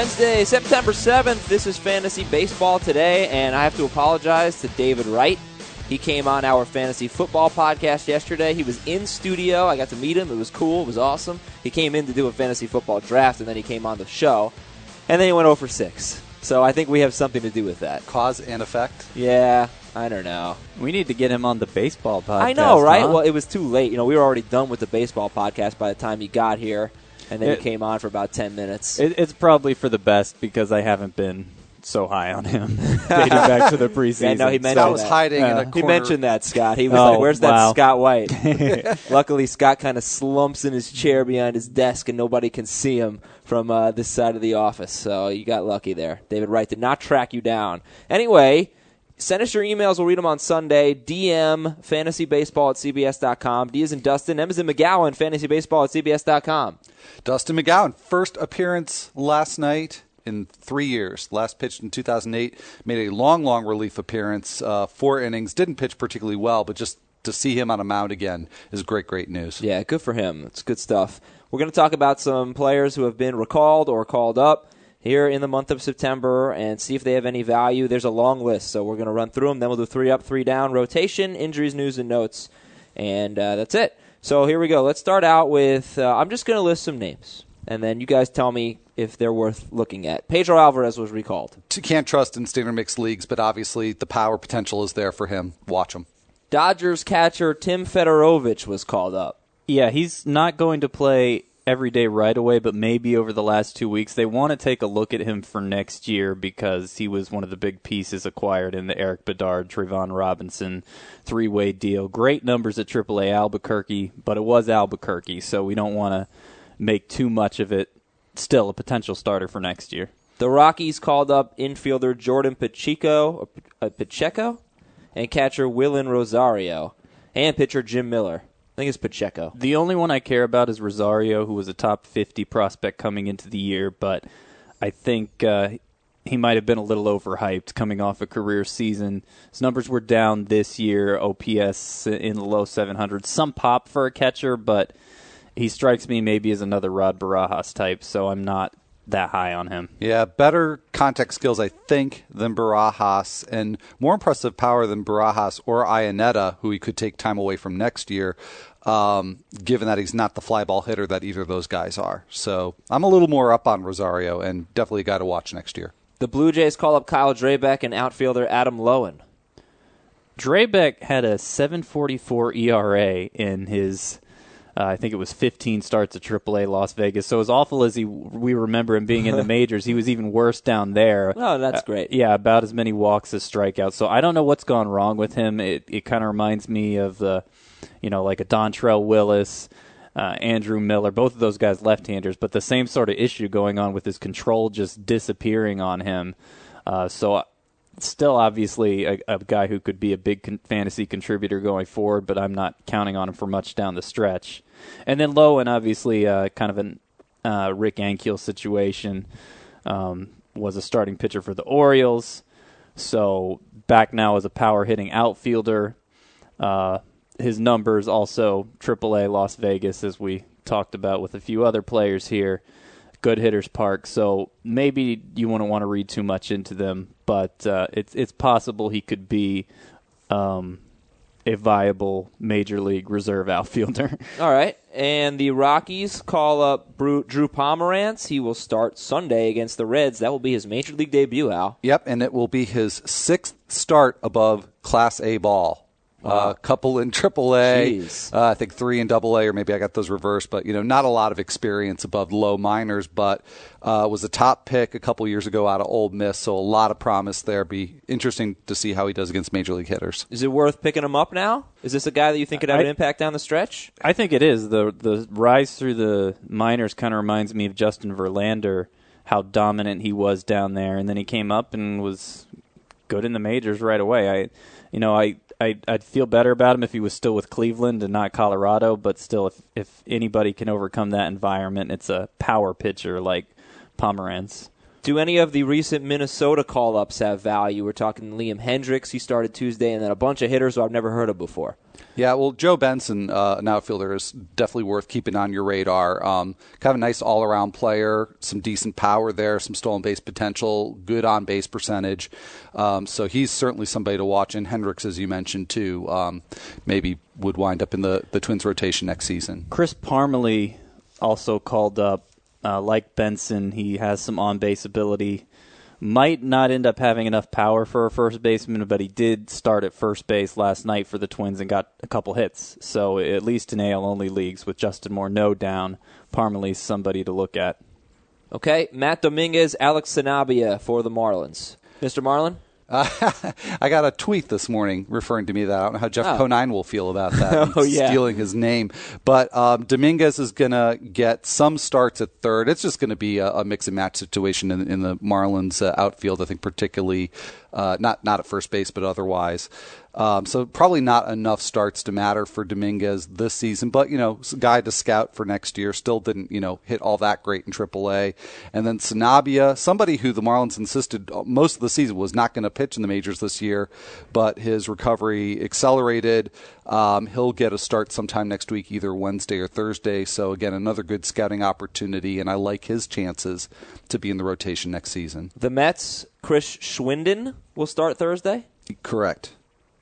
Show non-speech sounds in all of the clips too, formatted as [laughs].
Wednesday, September 7th. This is Fantasy Baseball today, and I have to apologize to David Wright. He came on our fantasy football podcast yesterday. He was in studio. I got to meet him. It was cool. It was awesome. He came in to do a fantasy football draft, and then he came on the show. And then he went over 6. So I think we have something to do with that. Cause and effect? Yeah, I don't know. We need to get him on the baseball podcast. I know, right? huh? Well, it was too late. You know, we were already done with the baseball podcast by the time he got here, and then It- he came on for about 10 minutes. It, it's probably for the best because I haven't been so high on him [laughs] dating back to the preseason. [laughs] Yeah, no, he mentioned So- I was hiding in a He mentioned that, Scott. He was [laughs] Oh, like, "Where's wow. that Scott White?" Luckily, Scott kind of slumps in his chair behind his desk, and nobody can see him from uh, this side of the office. So you got lucky there. David Wright did not track you down. Anyway, send us your emails. We'll read them on Sunday. DM fantasybaseball at cbs.com. D is in Dustin. M is in McGowan. Fantasybaseball at cbs.com. Dustin McGowan, first appearance last night in three years. Last pitched in 2008. Made a long, long relief appearance. Uh, four innings. Didn't pitch particularly well, but just to see him on a mound again is great, great news. Yeah, good for him. It's good stuff. We're going to talk about some players who have been recalled or called up here in the month of September and see if they have any value. There's a long list, so we're going to run through them. Then we'll do three up, three down, rotation, injuries, news, and notes, and uh, that's it. So here we go. Let's start out with uh, I'm just going to list some names, and then you guys tell me if they're worth looking at. Pedro Alvarez was recalled. T- Can't trust in standard mixed leagues, but obviously the power potential is there for him. Watch him. Dodgers catcher Tim Federowicz was called up. Yeah, he's not going to play every day right away, but maybe over the last two weeks. They want to take a look at him for next year because he was one of the big pieces acquired in the Erik Bedard, Trayvon Robinson three way deal. Great numbers at AAA Albuquerque, but it was Albuquerque, so we don't want to make too much of it. Still a potential starter for next year. The Rockies called up infielder Jordan Pacheco, uh, Pacheco, and catcher Wilin Rosario, and pitcher Jim Miller. Think it's Pacheco. The only one I care about is Rosario, who was a top 50 prospect coming into the year, but I think uh, he might have been a little overhyped coming off a career season. His numbers were down this year, OPS in the low 700s. Some pop for a catcher, but he strikes me maybe as another Rod Barajas type, so I'm not that high on him. Yeah, better contact skills, I think, than Barajas, and more impressive power than Barajas or Iannetta, who he could take time away from next year, um, given that he's not the fly ball hitter that either of those guys are. So I'm a little more up on Rosario, and definitely a guy to watch next year. The Blue Jays call up Kyle Drabek and outfielder Adam Loewen. Drabek had a 7.44 ERA in his, uh, I think it was 15 starts at AAA Las Vegas. So as awful as he we remember him being in the [laughs] majors, he was even worse down there. Oh, that's Uh, great. yeah, about as many walks as strikeouts. So I don't know what's gone wrong with him. It it kind of reminds me of the, you know, like a Dontrelle Willis. Uh, Andrew Miller, both of those guys left-handers, but the same sort of issue going on with his control just disappearing on him. Uh, so still obviously a, a guy who could be a big con- fantasy contributor going forward, but I'm not counting on him for much down the stretch. And then Loewen, obviously, uh, kind of an uh, Rick Ankiel situation, um, was a starting pitcher for the Orioles, so back now as a power hitting outfielder. Uh, his numbers also AAA Las Vegas, as we talked about with a few other players here good hitters park. So maybe you wouldn't want to read too much into them, but uh, it's it's possible he could be um, a viable major league reserve [laughs] outfielder. All right. And the Rockies call up Drew Pomeranz. He will start Sunday against the Reds. That will be his major league debut, Al. Yep, and it will be his sixth start above Class A ball. A uh, couple in AAA, Jeez. uh, I think three in Double A, or maybe I got those reversed. But you know, not a lot of experience above low minors. But uh, was a top pick a couple years ago out of Ole Miss, so a lot of promise there. Be interesting to see how he does against major league hitters. Is it worth picking him up now? Is this a guy that you think could have I- an impact down the stretch? I think it is the the rise through the minors kind of reminds me of Justin Verlander, how dominant he was down there, and then he came up and was good in the majors right away. I, you know, I. I, I'd feel better about him if he was still with Cleveland and not Colorado, but still, if if anybody can overcome that environment, it's a power pitcher like Pomeranz. Do any of the recent Minnesota call ups have value? We're talking Liam Hendriks. He started Tuesday, and then a bunch of hitters who I've never heard of before. Yeah, well, Joe Benson, uh, an outfielder, is definitely worth keeping on your radar. Um, kind of a nice all around player, some decent power there, some stolen base potential, good on base percentage. Um, so he's certainly somebody to watch. And Hendriks, as you mentioned, too, um, maybe would wind up in the, the Twins rotation next season. Chris Parmelee also called up. Uh, like Benson, he has some on base ability might not end up having enough power for a first baseman, but he did start at first base last night for the Twins and got a couple hits. So at least in AL only leagues with Justin Morneau down, Parmelee's somebody to look at. Okay, Matt Dominguez, Alex Sanabia for the Marlins. Mr. Marlin? Uh, [laughs] I got a tweet this morning referring to me that I don't know how Jeff Oh. Conine will feel about that. [laughs] Oh, yeah. stealing his name. But um, Dominguez is going to get some starts at third. It's just going to be a, a mix and match situation in, in the Marlins uh, outfield. I think particularly uh, not not at first base, but otherwise. Um, so probably not enough starts to matter for Dominguez this season, but you know, guy to scout for next year. Still didn't you know hit all that great in AAA. And then Sanabia, somebody who the Marlins insisted uh, most of the season was not going to pitch in the majors this year, but his recovery accelerated. Um, he'll get a start sometime next week, either Wednesday or Thursday. So again, another good scouting opportunity, and I like his chances to be in the rotation next season. The Mets, Chris Schwinden will start Thursday. Correct.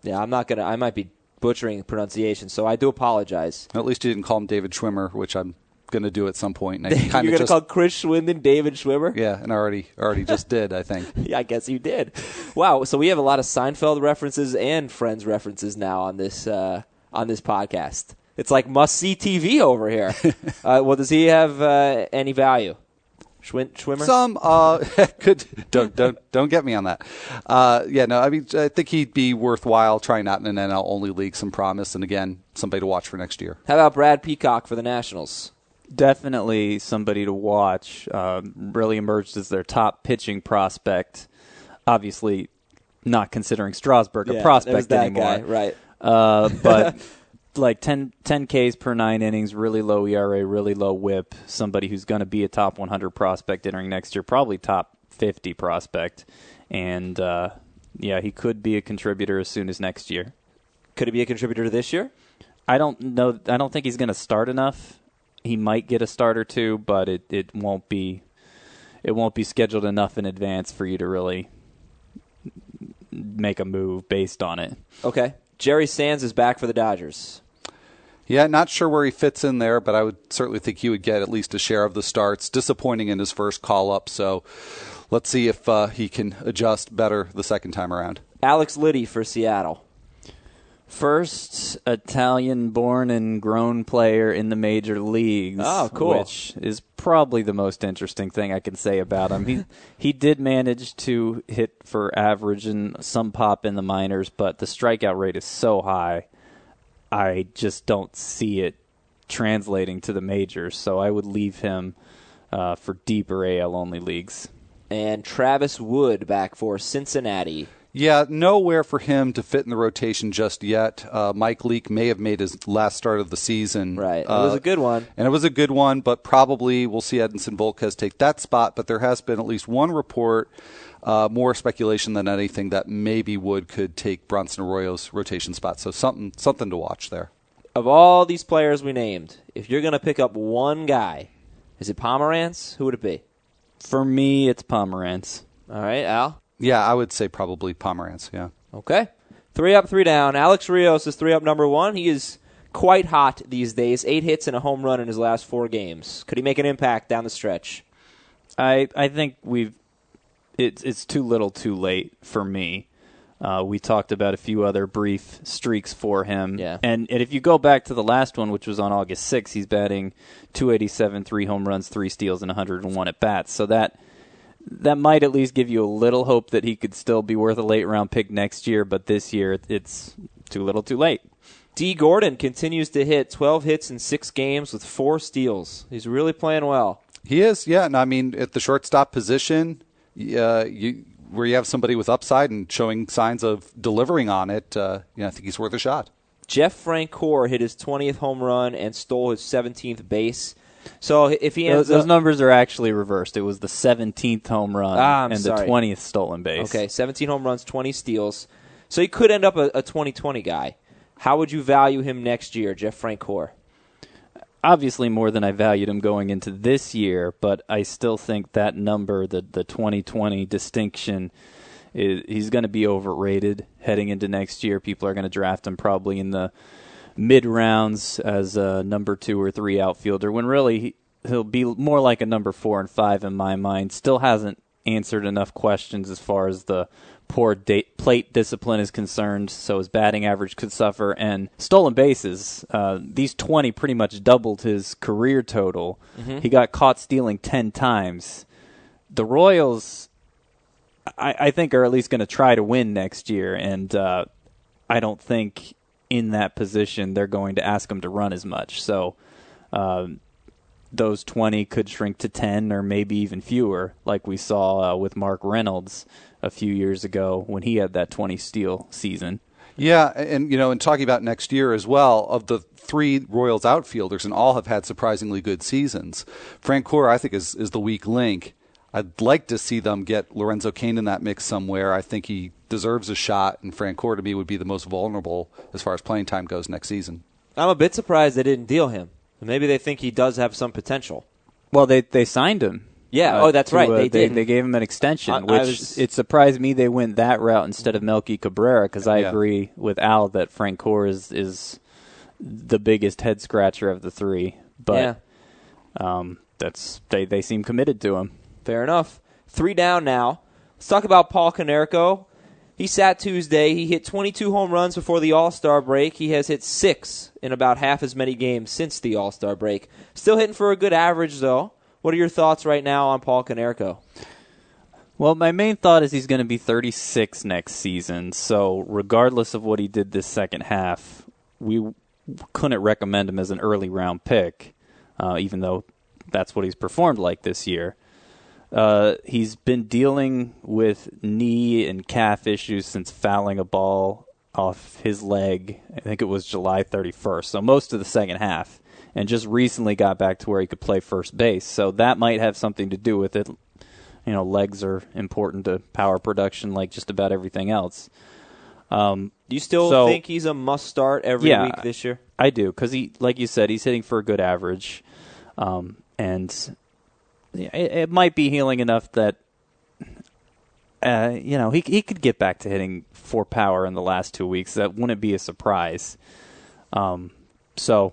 Yeah, I'm not gonna. I might be butchering pronunciation, so I do apologize. At least you didn't call him David Schwimmer, which I'm going to do at some point. And I [laughs] You're gonna just call Chris Schwinden David Schwimmer? yeah, and I already already just [laughs] did. I think. Yeah, I guess you did. Wow. So we have a lot of Seinfeld references and Friends references now on this uh, on this podcast. It's like must see TV over here. [laughs] uh, well, does he have uh, any value? Schwin- Schwimmer. Some uh, [laughs] could don't don't don't get me on that. Uh, yeah, no, I mean I think he'd be worthwhile trying out in an NL only league. Some promise, and again, somebody to watch for next year. How about Brad Peacock for the Nationals? Definitely somebody to watch. Um, really emerged as their top pitching prospect. Obviously, not considering Strasburg a prospect that anymore. guy, right? Uh, but [laughs] like 10, 10 Ks per nine innings, really low ERA, really low WHIP. Somebody who's going to be a top 100 prospect entering next year, probably top 50 prospect, and uh, yeah, he could be a contributor as soon as next year. Could he be a contributor to this year? I don't know. I don't think he's going to start enough. He might get a start or two, but it, it won't be it won't be scheduled enough in advance for you to really make a move based on it. Okay. Jerry Sands is back for the Dodgers. Yeah, not sure where he fits in there, but I would certainly think he would get at least a share of the starts. Disappointing in his first call up, so let's see if uh, he can adjust better the second time around. Alex Liddi for Seattle. First Italian born and grown player in the major leagues. Oh, cool. Which is probably the most interesting thing I can say about him. He [laughs] he did manage to hit for average and some pop in the minors, but the strikeout rate is so high. I just don't see it translating to the majors, so I would leave him uh, for deeper AL only leagues. And Travis Wood back for Cincinnati. Yeah, nowhere for him to fit in the rotation just yet. Uh, Mike Leake may have made his last start of the season. Right. It Uh, was a good one. And it was a good one, but probably we'll see Edinson Volquez take that spot. But there has been at least one report, uh, more speculation than anything, that maybe Wood could take Bronson Arroyo's rotation spot. So something something to watch there. Of all these players we named, if you're going to pick up one guy, is it Pomeranz? Who would it be? For me, it's Pomeranz. All right, Al. Yeah, I would say probably Pomeranz. Yeah. Okay. Three up, three down. Alex Rios is three up number one. He is quite hot these days. Eight hits and a home run in his last four games. Could he make an impact down the stretch? I I think we've it's it's too little, too late for me. Uh, we talked about a few other brief streaks for him, Yeah. And and if you go back to the last one, which was on August 6th, he's batting 287, three home runs, three steals, and 101 at bats. So that that might at least give you a little hope that he could still be worth a late round pick next year. But this year, it's too little, too late. Dee Gordon continues to hit 12 hits in six games with four steals. He's really playing well. He is, yeah. And I mean, at the shortstop position, uh, you where you have somebody with upside and showing signs of delivering on it, uh, you know, I think he's worth a shot. Jeff Francoeur hit his 20th home run and stole his 17th base. So if he ends Those, those up, numbers are actually reversed. It was the 17th home run Ah, and sorry. the 20th stolen base. Okay, 17 home runs, 20 steals. So he could end up a, a 2020 guy. How would you value him next year, Jeff Francoeur? obviously more than I valued him going into this year, but I still think that number, the the 2020 distinction, is, he's going to be overrated heading into next year. People are going to draft him probably in the mid rounds as a number two or three outfielder, when really he'll be more like a number four and five in my mind. Still hasn't answered enough questions as far as the poor date, plate discipline is concerned, so his batting average could suffer. And stolen bases, uh, these 20 pretty much doubled his career total. Mm-hmm. He got caught stealing 10 times. The Royals, I, I think, are at least going to try to win next year, and uh, I don't think in that position they're going to ask him to run as much. So. Um, those 20 could shrink to 10 or maybe even fewer, like we saw uh, with Mark Reynolds a few years ago when he had that 20 steal season. Yeah, and you know, and talking about next year as well, of the three Royals outfielders, and all have had surprisingly good seasons. Frank Francoeur, I think, is is the weak link. I'd like to see them get Lorenzo Cain in that mix somewhere. I think he deserves a shot, and Francoeur to me would be the most vulnerable as far as playing time goes next season. I'm a bit surprised they didn't deal him. Maybe they think he does have some potential. Well, they they signed him yeah. Uh, oh, that's to, right. Uh, they, they, they gave him an extension, uh, which was, it surprised me they went that route instead of Melky Cabrera because I yeah. agree with Al that Francoeur is is the biggest head scratcher of the three. But yeah. um, that's they they seem committed to him. Fair enough. Three down now. Let's talk about Paul Konerko. He sat Tuesday. He hit 22 home runs before the All Star break. He has hit six in about half as many games since the All Star break. Still hitting for a good average, though. What are your thoughts right now on Paul Konerko? Well, my main thought is he's going to be 36 next season. So, regardless of what he did this second half, we couldn't recommend him as an early round pick, uh, even though that's what he's performed like this year. Uh, he's been dealing with knee and calf issues since fouling a ball off his leg. I think it was July 31st, so most of the second half and just recently got back to where he could play first base. So that might have something to do with it. You know, legs are important to power production, like just about everything else. Um, do you still so, think he's a must start every yeah, week this year? I do because he, like you said, he's hitting for a good average, um, and it, it, might be healing enough that uh, you know he he could get back to hitting for power in the last two weeks. That wouldn't be a surprise. Um, so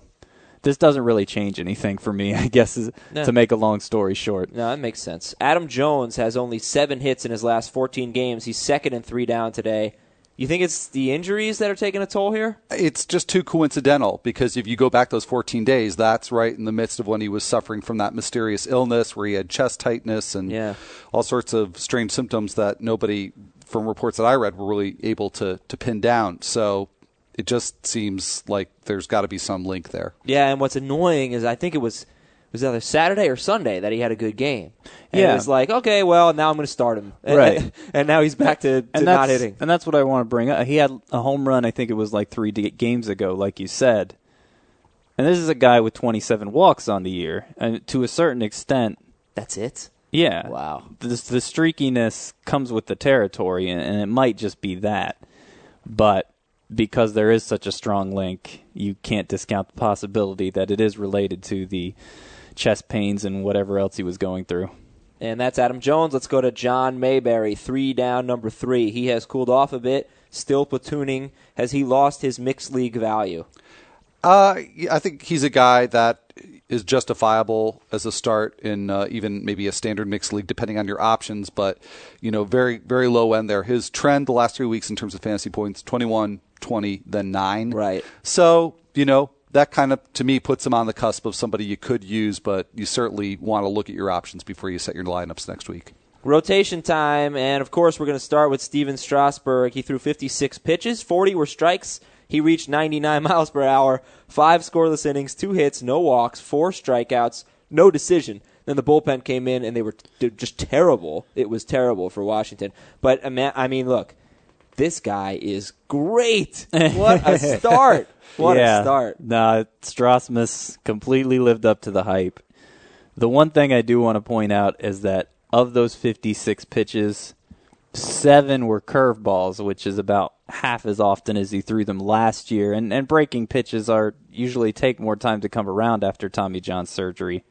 this doesn't really change anything for me, [laughs] I guess, is, no. to make a long story short. No, that makes sense. Adam Jones has only seven hits in his last 14 games. He's second and three down today. You think it's the injuries that are taking a toll here? It's just too coincidental because if you go back those 14 days, that's right in the midst of when he was suffering from that mysterious illness where he had chest tightness and yeah. all sorts of strange symptoms that nobody, from reports that I read, were really able to, to pin down. So it just seems like there's got to be some link there. Yeah, and what's annoying is I think it was was either Saturday or Sunday that he had a good game. And yeah, it was like okay, well now I'm going to start him. [laughs] Right, and now he's back to, to not hitting. And that's what I want to bring up. He had a home run. I think it was like three games ago, like you said. And this is a guy with 27 walks on the year, and to a certain extent, that's it. Yeah. Wow. The, the streakiness comes with the territory, and, and it might just be that. But because there is such a strong link, you can't discount the possibility that it is related to the chest pains and whatever else he was going through. And that's Adam Jones. Let's go to John Mayberry, three down, number three. He has cooled off a bit, still platooning. Has he lost his mixed league value? Uh, I think he's a guy that is justifiable as a start in uh, even maybe a standard mixed league, depending on your options. But you know, very very low end there. His trend the last three weeks in terms of fantasy points: 21, 20, then nine. Right. So you know that kind of to me puts him on the cusp of somebody you could use, but you certainly want to look at your options before you set your lineups next week. Rotation time, and of course, we're going to start with Stephen Strasburg. He threw 56 pitches, 40 were strikes. He reached 99 [laughs] miles per hour, five scoreless innings, two hits, no walks, four strikeouts, no decision. Then the bullpen came in and they were just terrible. It was terrible for Washington. But I mean, look, this guy is great. [laughs] What a start! What yeah. a start! Nah, Strasmus completely lived up to the hype. The one thing I do want to point out is that of those 56 pitches, seven were curveballs, which is about half as often as he threw them last year. And, and breaking pitches are usually take more time to come around after Tommy John surgery.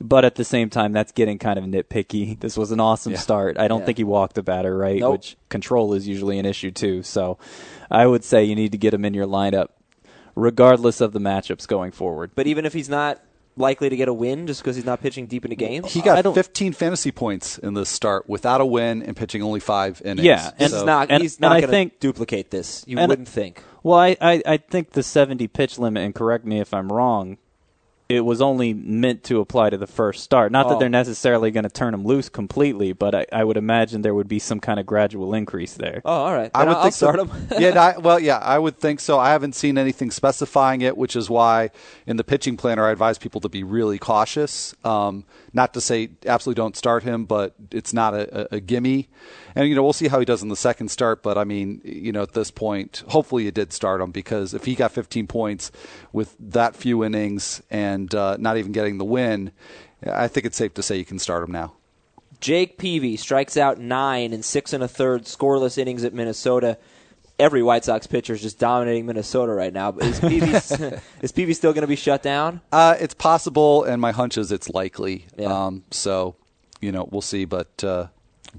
But at the same time, that's getting kind of nitpicky. [laughs] This was an awesome Yeah. start. I don't Yeah. think he walked the batter right, Nope. which control is usually an issue too. So I would say you need to get him in your lineup, regardless of the matchups going forward. But even if he's not likely to get a win just because he's not pitching deep into games, He got 15 fantasy points in this start without a win and pitching only five innings. Yeah, and he's So- not. and- he's and not going to duplicate this. You wouldn't think. Well, I, I, I think the 70 pitch limit, and correct me if I'm wrong, it was only meant to apply to the first start. Not Oh. that they're necessarily going to turn him loose completely, but I, I would imagine there would be some kind of gradual increase there. Oh, all right. I would I'll think start so. him. [laughs] yeah, I- well, yeah, I would think so. I haven't seen anything specifying it, which is why in the pitching planner I advise people to be really cautious. Um, not to say absolutely don't start him, but it's not a, a, a gimme. And you know, we'll see how he does in the second start. But I mean, you know, at this point, hopefully you did start him because if he got 15 points with that few innings and uh, not even getting the win, I think it's safe to say you can start him now. Jake Peavy strikes out nine in six and a third scoreless innings at Minnesota. Every White Sox pitcher is just dominating Minnesota right now. But is Peavy, [laughs] is Peavy still going to be shut down? Uh, it's possible, and my hunch is it's likely. Yeah. Um, so, you know, we'll see, but uh,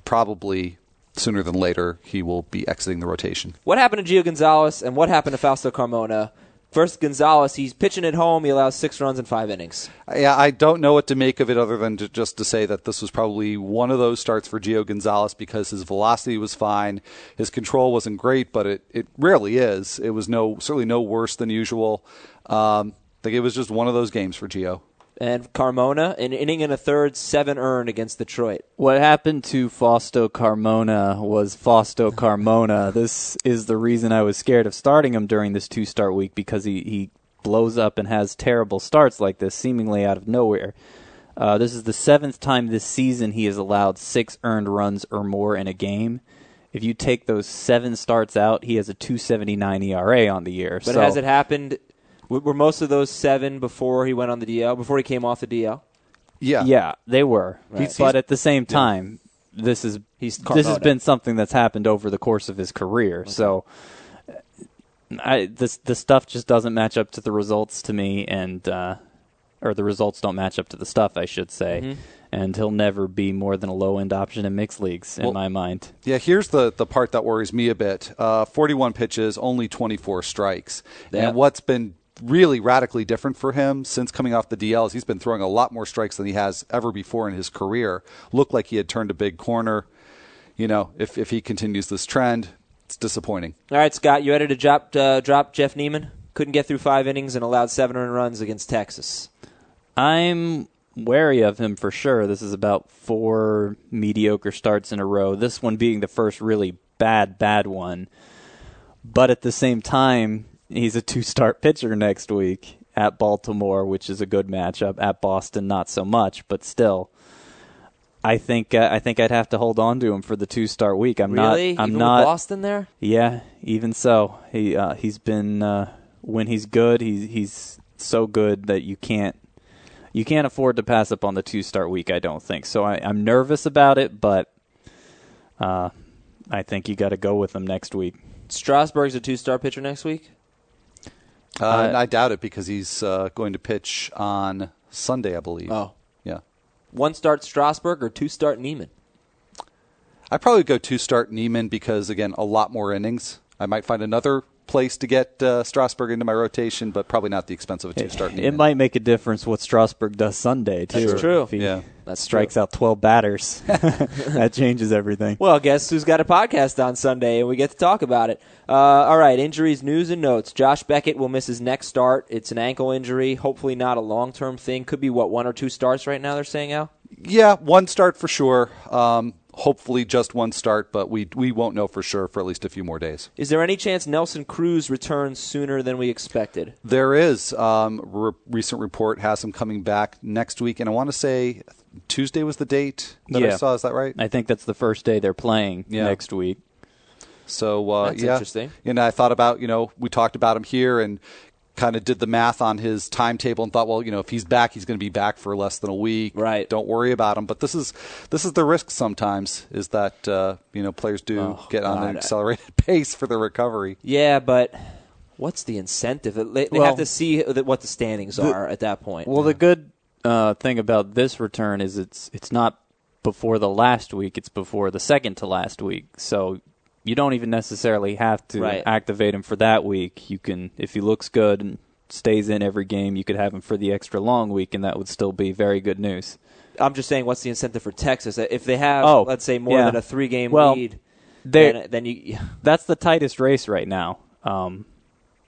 probably sooner than later he will be exiting the rotation. What happened to Gio Gonzalez and what happened to Fausto Carmona? First, Gonzalez, he's pitching at home. He allows six runs in five innings. Yeah, I don't know what to make of it other than to, just to say that this was probably one of those starts for Gio Gonzalez because his velocity was fine, his control wasn't great, but it, it rarely is. It was no certainly no worse than usual. Um, I think it was just one of those games for Gio. And Carmona, an inning and a third, seven earned against Detroit. What happened to Fausto Carmona was Fausto Carmona. this is the reason I was scared of starting him during this two start week because he, he blows up and has terrible starts like this, seemingly out of nowhere. Uh, this is the seventh time this season he has allowed six earned runs or more in a game. If you take those seven starts out, he has a 279 ERA on the year. But so, has it happened? W- Were most of those seven before he went on the DL? Before he came off the DL? Yeah. Yeah, they were. Right. but at the same time, this is He's this has been something that's happened over the course of his career. So I this the stuff just doesn't match up to the results to me and uh or the results don't match up to the stuff, I should say. Mm-hmm. And he'll never be more than a low end option in mixed leagues in Well- my mind. Yeah, here's the, the part that worries me a bit. Uh, 41 pitches, only 24 strikes. Yeah. And what's been really radically different for him since coming off the DL he's been throwing a lot more strikes than he has ever before in his career. Looked like he had turned a big corner. You know, if, if he continues this trend, it's disappointing. All right, Scott, you ready to drop, uh, drop Jeff Niemann? Couldn't get through five innings and allowed seven earned runs against Texas. I'm wary of him for sure. This is about four mediocre starts in a row. This one being the first really bad, bad one. But at the same time, he's a two start pitcher next week at Baltimore, which is a good matchup. At Boston, not so much, but still. I think uh, I think I'd have to hold on to him for the two start week. I'm really? not. I'm Even not. Boston there? Yeah, even so, he uh, he's been uh, when he's good, he's he's so good that you can't you can't afford to pass up on the two start week. I don't think so. I, I'm nervous about it, but uh, I think you got to go with him next week. Strasburg's a two star pitcher next week? Uh, Uh, I doubt it because he's uh, going to pitch on Sunday, I believe. Oh. Yeah. One start Strasburg or two start Niemann? I'd probably go two start Niemann because, again, a lot more innings. I might find another place to get uh, Strasburg into my rotation, but probably not the expense of a two start Niemann. It might make a difference what Strasburg does Sunday too. That's true. If he Yeah. That's strikes out 12 batters, [laughs] that changes everything. Well, guess who's got a podcast on Sunday, and we get to talk about it. Uh, all right, injuries, news, and notes. Josh Beckett will miss his next start. It's an ankle injury. Hopefully, not a long term thing. Could be what one or two starts right now. They're saying Al. Yeah, one start for sure. Um, hopefully, just one start, but we we won't know for sure for at least a few more days. Is there any chance Nelson Cruz returns sooner than we expected? There is um, re- recent report has him coming back next week, and I want to say Tuesday was the date that I saw. Is that right? I think that's the first day they're playing Yeah. next week. So uh, That's yeah, interesting. And I thought about you know we talked about him here, and kind of did the math on his timetable and thought, well, you know, if he's back, he's going to be back for less than a week. Right. Don't worry about him. But this is this is the risk sometimes is that uh, you know players do Oh, get on God. an accelerated [laughs] pace for their recovery. Yeah, but what's the incentive? They, they Well, have to see what the standings are at that point. Well, the good uh, thing about this return is it's it's not before the last week; it's before the second to last week. So you don't even necessarily have to Right. activate him for that week. You can, if he looks good and stays in every game, you could have him for the extra long week, and that would still be very good news. I'm just saying, what's the incentive for Texas if they have, Oh, let's say, more yeah. than a three game Well, lead? Then, then you, [laughs] that's the tightest race right now. Um,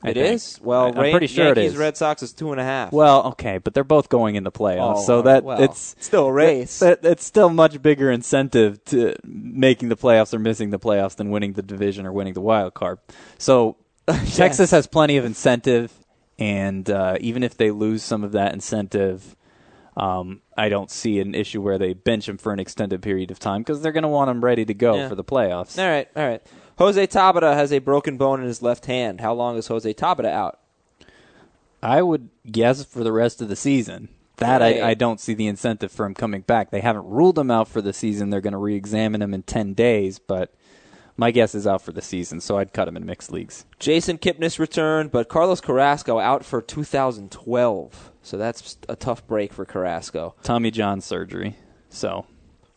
I it think. is. Well, I- I'm Ran- pretty sure Yankees it is. Red Sox is two and a half. Well, okay, but they're both going in the playoffs, Oh, so that well, it's still a race. That, it's still much bigger incentive to making the playoffs or missing the playoffs than winning the division or winning the wild card. So [laughs] Texas has plenty of incentive, and uh, even if they lose some of that incentive, um, I don't see an issue where they bench him for an extended period of time because they're going to want him ready to go Yeah. for the playoffs. all right, all right. Jose Tabata has a broken bone in his left hand. How long is Jose Tabata out? I would guess for the rest of the season. That Right. I, I don't see the incentive for him coming back. They haven't ruled him out for the season. They're going to re-examine him in ten days, but my guess is out for the season. So I'd cut him in mixed leagues. Jason Kipnis returned, but Carlos Carrasco out for 2012. So that's a tough break for Carrasco. Tommy John surgery. So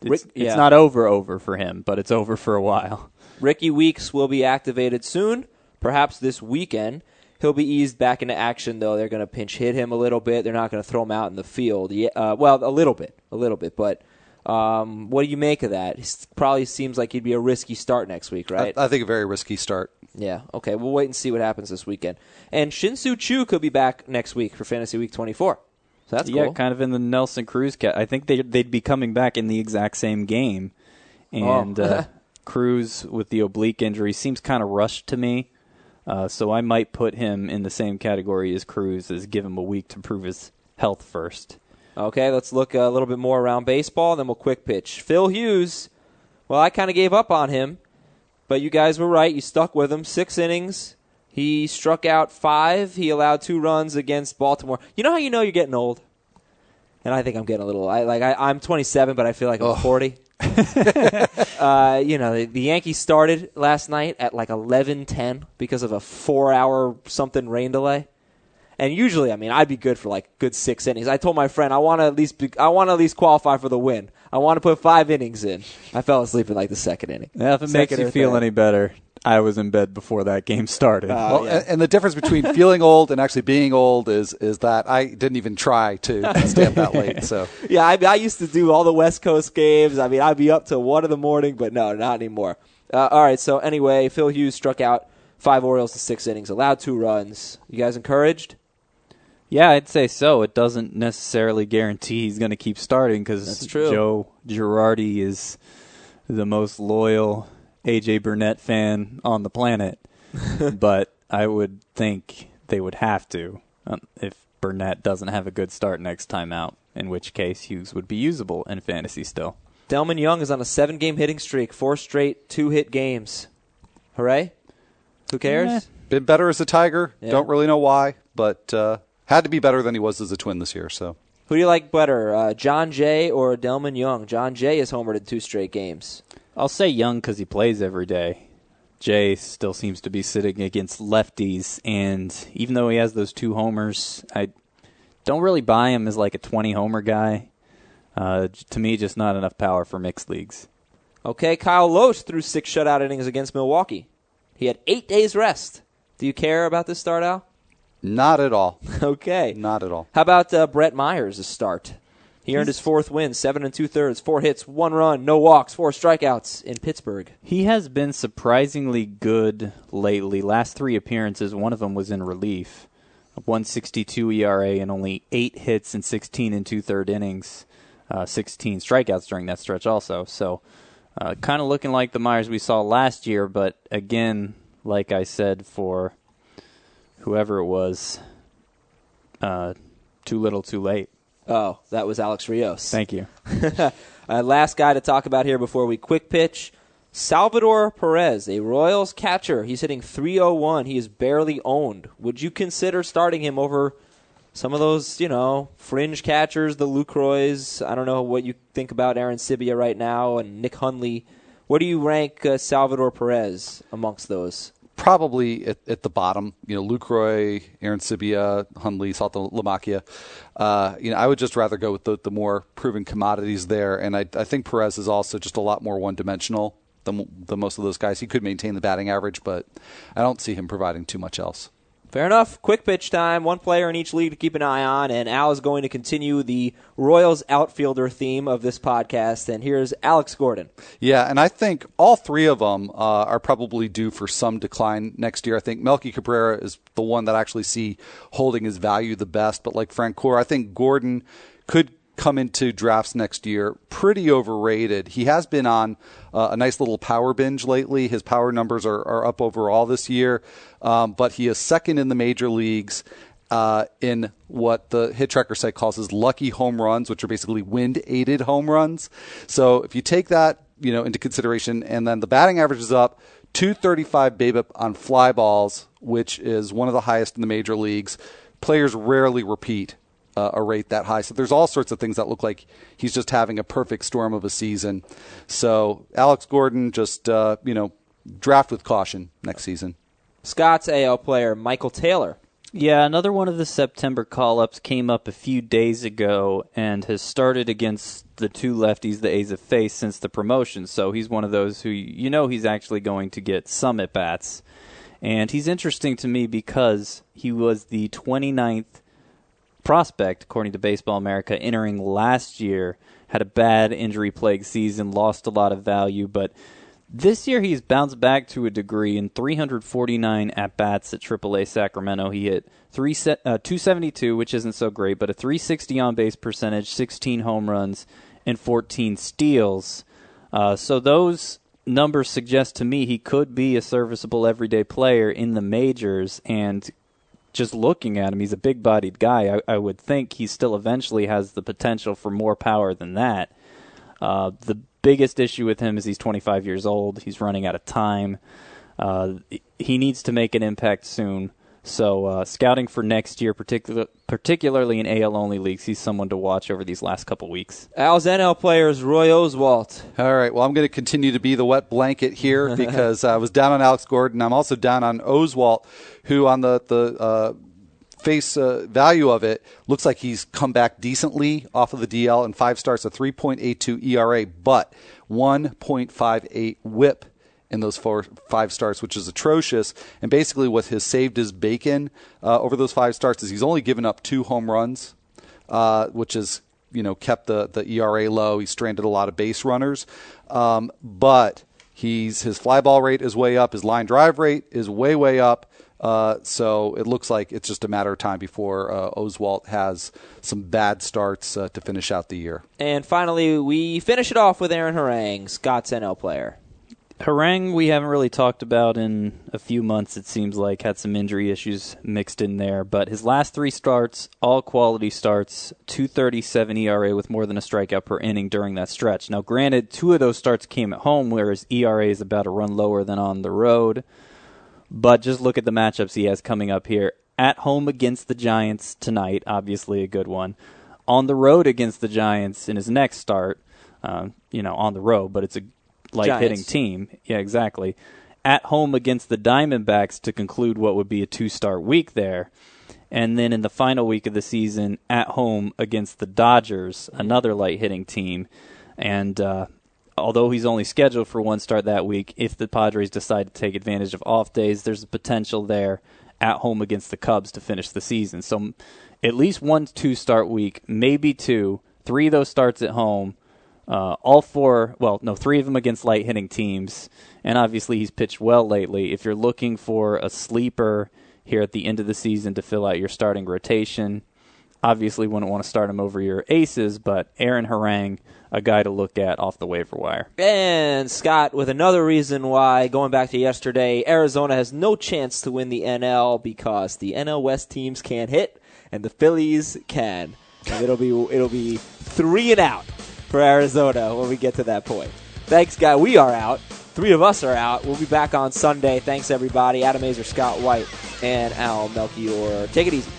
it's, Rick- it's not over over for him, but it's over for a while. Rickie Weeks will be activated soon, perhaps this weekend. He'll be eased back into action, though. They're going to pinch hit him a little bit. They're not going to throw him out in the field. Yeah, uh, well, a little bit, a little bit. But um, what do you make of that? It probably seems like he'd be a risky start next week, right? I, I think a very risky start. yeah. Okay. We'll wait and see what happens this weekend. And Shin-Soo Choo could be back next week for Fantasy Week 24. So that's yeah, cool. kind of in the Nelson Cruz cat. I think they they'd be coming back in the exact same game, and Oh. uh, [laughs] Cruz with the oblique injury seems kind of rushed to me. Uh, so I might put him in the same category as Cruz, as give him a week to prove his health first. Okay, let's look a little bit more around baseball, then we'll quick pitch. Phil Hughes. Well, I kind of gave up on him, but you guys were right. You stuck with him. Six innings. He struck out five. He allowed two runs against Baltimore. You know how you know you're getting old? And I think I'm getting a little. I like. I, I'm 27, but I feel like I'm 40. [laughs] uh, you know, the, the Yankees started last night at like 11:10 because of a four-hour something rain delay. And usually, I mean, I'd be good for like good six innings. I told my friend I want to at least be, I want to at least qualify for the win. I want to put five innings in. I fell asleep in like the second inning. Yeah, if it makes Second you feel third. any better, I was in bed before that game started. Uh, Well, yeah. and, and the difference between [laughs] feeling old and actually being old is is that I didn't even try to stay up that late. So [laughs] Yeah, I, I used to do all the West Coast games. I mean, I'd be up till one in the morning, but no, not anymore. Uh, all right, so anyway, Phil Hughes struck out five Orioles in six innings, allowed two runs. You guys encouraged? Yeah, I'd say so. It doesn't necessarily guarantee he's going to keep starting because That's true. Joe Girardi is the most loyal AJ Burnett fan on the planet. [laughs] but I would think they would have to um, if Burnett doesn't have a good start next time out, in which case Hughes would be usable in fantasy still. Delmon Young is on a seven game hitting streak, four straight two hit games. Hooray. Who cares? Eh. been better as a Tiger. Yeah. Don't really know why, but uh, had to be better than he was as a Twin this year. So Who do you like better, uh, Jon Jay or Delmon Young? Jon Jay has homered in two straight games. I'll say Young because he plays every day. Jay still seems to be sitting against lefties, and even though he has those two homers, I don't really buy him as like a 20 homer guy. Uh, to me, just not enough power for mixed leagues. Okay, Kyle Lohse threw six shutout innings against Milwaukee. He had eight days rest. Do you care about this start, Al? not at all. [laughs] Okay. Not at all. How about uh, Brett Myers' start? He earned his fourth win, seven and two thirds, four hits, one run, no walks, four strikeouts in Pittsburgh. He has been surprisingly good lately. Last three appearances, one of them was in relief. A 162 ERA and only eight hits in 16 and two third innings. Uh, 16 strikeouts during that stretch, also. So, uh, kind of looking like the Myers we saw last year, but again, like I said for whoever it was, uh, too little, too late. Oh, that was Alex Rios. Thank you. [laughs] uh, last guy to talk about here before we quick pitch Salvador Perez, a Royals catcher. He's hitting 301. He is barely owned. Would you consider starting him over some of those, you know, fringe catchers, the Lucroys? I don't know what you think about Arencibia right now and Nick Hundley. Where do you rank uh, Salvador Perez amongst those? Probably at, at, the bottom. You know, Lucroy, Arencibia, Hundley, Saltalamacchia. Uh, you know, I would just rather go with the, the more proven commodities there. And I, I think Perez is also just a lot more one dimensional than, than most of those guys. He could maintain the batting average, but I don't see him providing too much else. Fair enough. Quick pitch time. One player in each league to keep an eye on, and Al is going to continue the Royals outfielder theme of this podcast. And here's Alex Gordon. Yeah, and I think all three of them uh, are probably due for some decline next year. I think Melky Cabrera is the one that I actually see holding his value the best. But like Francoeur, I think Gordon could come into drafts next year pretty overrated. He has been on uh, a nice little power binge lately. His power numbers are, are up overall this year, um, but he is second in the major leagues. Uh, in what the hit tracker site calls his lucky home runs, which are basically wind aided home runs. So if you take that, you know, into consideration, and then the batting average is up 235 BABIP on fly balls, which is one of the highest in the major leagues. Players rarely repeat uh, a rate that high. So there's all sorts of things that look like he's just having a perfect storm of a season. So Alex Gordon, just uh, you know, draft with caution next season. Scott's AL player Michael Taylor. Yeah, another one of the September call ups came up a few days ago and has started against the two lefties the A's have faced since the promotion. So he's one of those who you know he's actually going to get some at bats. And he's interesting to me because he was the 29th prospect, according to Baseball America, entering last year, had a bad injury plagued season, lost a lot of value, but this year he's bounced back to a degree in 349 at bats at AAA Sacramento. He hit three uh, 272, which isn't so great, but a 360 on base percentage, 16 home runs, and 14 steals. Uh, so those numbers suggest to me he could be a serviceable everyday player in the majors and just looking at him, he's a big bodied guy. I, I, would think he still eventually has the potential for more power than that. Uh, the biggest issue with him is he's 25 years old. He's running out of time. Uh, he needs to make an impact soon. So, uh, scouting for next year, particular, particularly in AL only leagues, he's someone to watch over these last couple weeks. Al's NL players, Roy Oswalt. All right. Well, I'm going to continue to be the wet blanket here [laughs] because I was down on Alex Gordon. I'm also down on Oswalt, who on the the uh, face uh, value of it looks like he's come back decently off of the DL and five starts, a 3.82 ERA, but 1.58 WHIP in those four five starts, which is atrocious. And basically, what has saved his bacon uh, over those five starts is he's only given up two home runs, uh, which has you know kept the the ERA low. He stranded a lot of base runners, um, but he's his fly ball rate is way up. His line drive rate is way way up. Uh, so it looks like it's just a matter of time before uh, Oswalt has some bad starts uh, to finish out the year. And finally, we finish it off with Aaron Harang, Scott's NL player. Harang, we haven't really talked about in a few months, it seems like. Had some injury issues mixed in there. But his last three starts, all quality starts, 237 ERA with more than a strikeout per inning during that stretch. Now, granted, two of those starts came at home, whereas ERA is about a run lower than on the road. But just look at the matchups he has coming up here. At home against the Giants tonight, obviously a good one. On the road against the Giants in his next start, uh, you know, on the road, but it's a light hitting team. Yeah, exactly. At home against the Diamondbacks to conclude what would be a two start week there. And then in the final week of the season, at home against the Dodgers, another light hitting team. And uh, although he's only scheduled for one start that week, if the Padres decide to take advantage of off days, there's a potential there at home against the Cubs to finish the season. So at least one two start week, maybe two. Three of those starts at home uh, all four, well, no, three of them against light hitting teams, and obviously he's pitched well lately. If you're looking for a sleeper here at the end of the season to fill out your starting rotation, obviously wouldn't want to start him over your aces, but Aaron Harang, a guy to look at off the waiver wire. And Scott, with another reason why, going back to yesterday, Arizona has no chance to win the NL because the NL West teams can't hit and the Phillies can. And it'll be it'll be three and out for Arizona when we get to that point. Thanks, guy. We are out. three of us are out. We'll be back on Sunday. Thanks, everybody. Adam Aizer, Scott White, and Al Melchior. Take it easy.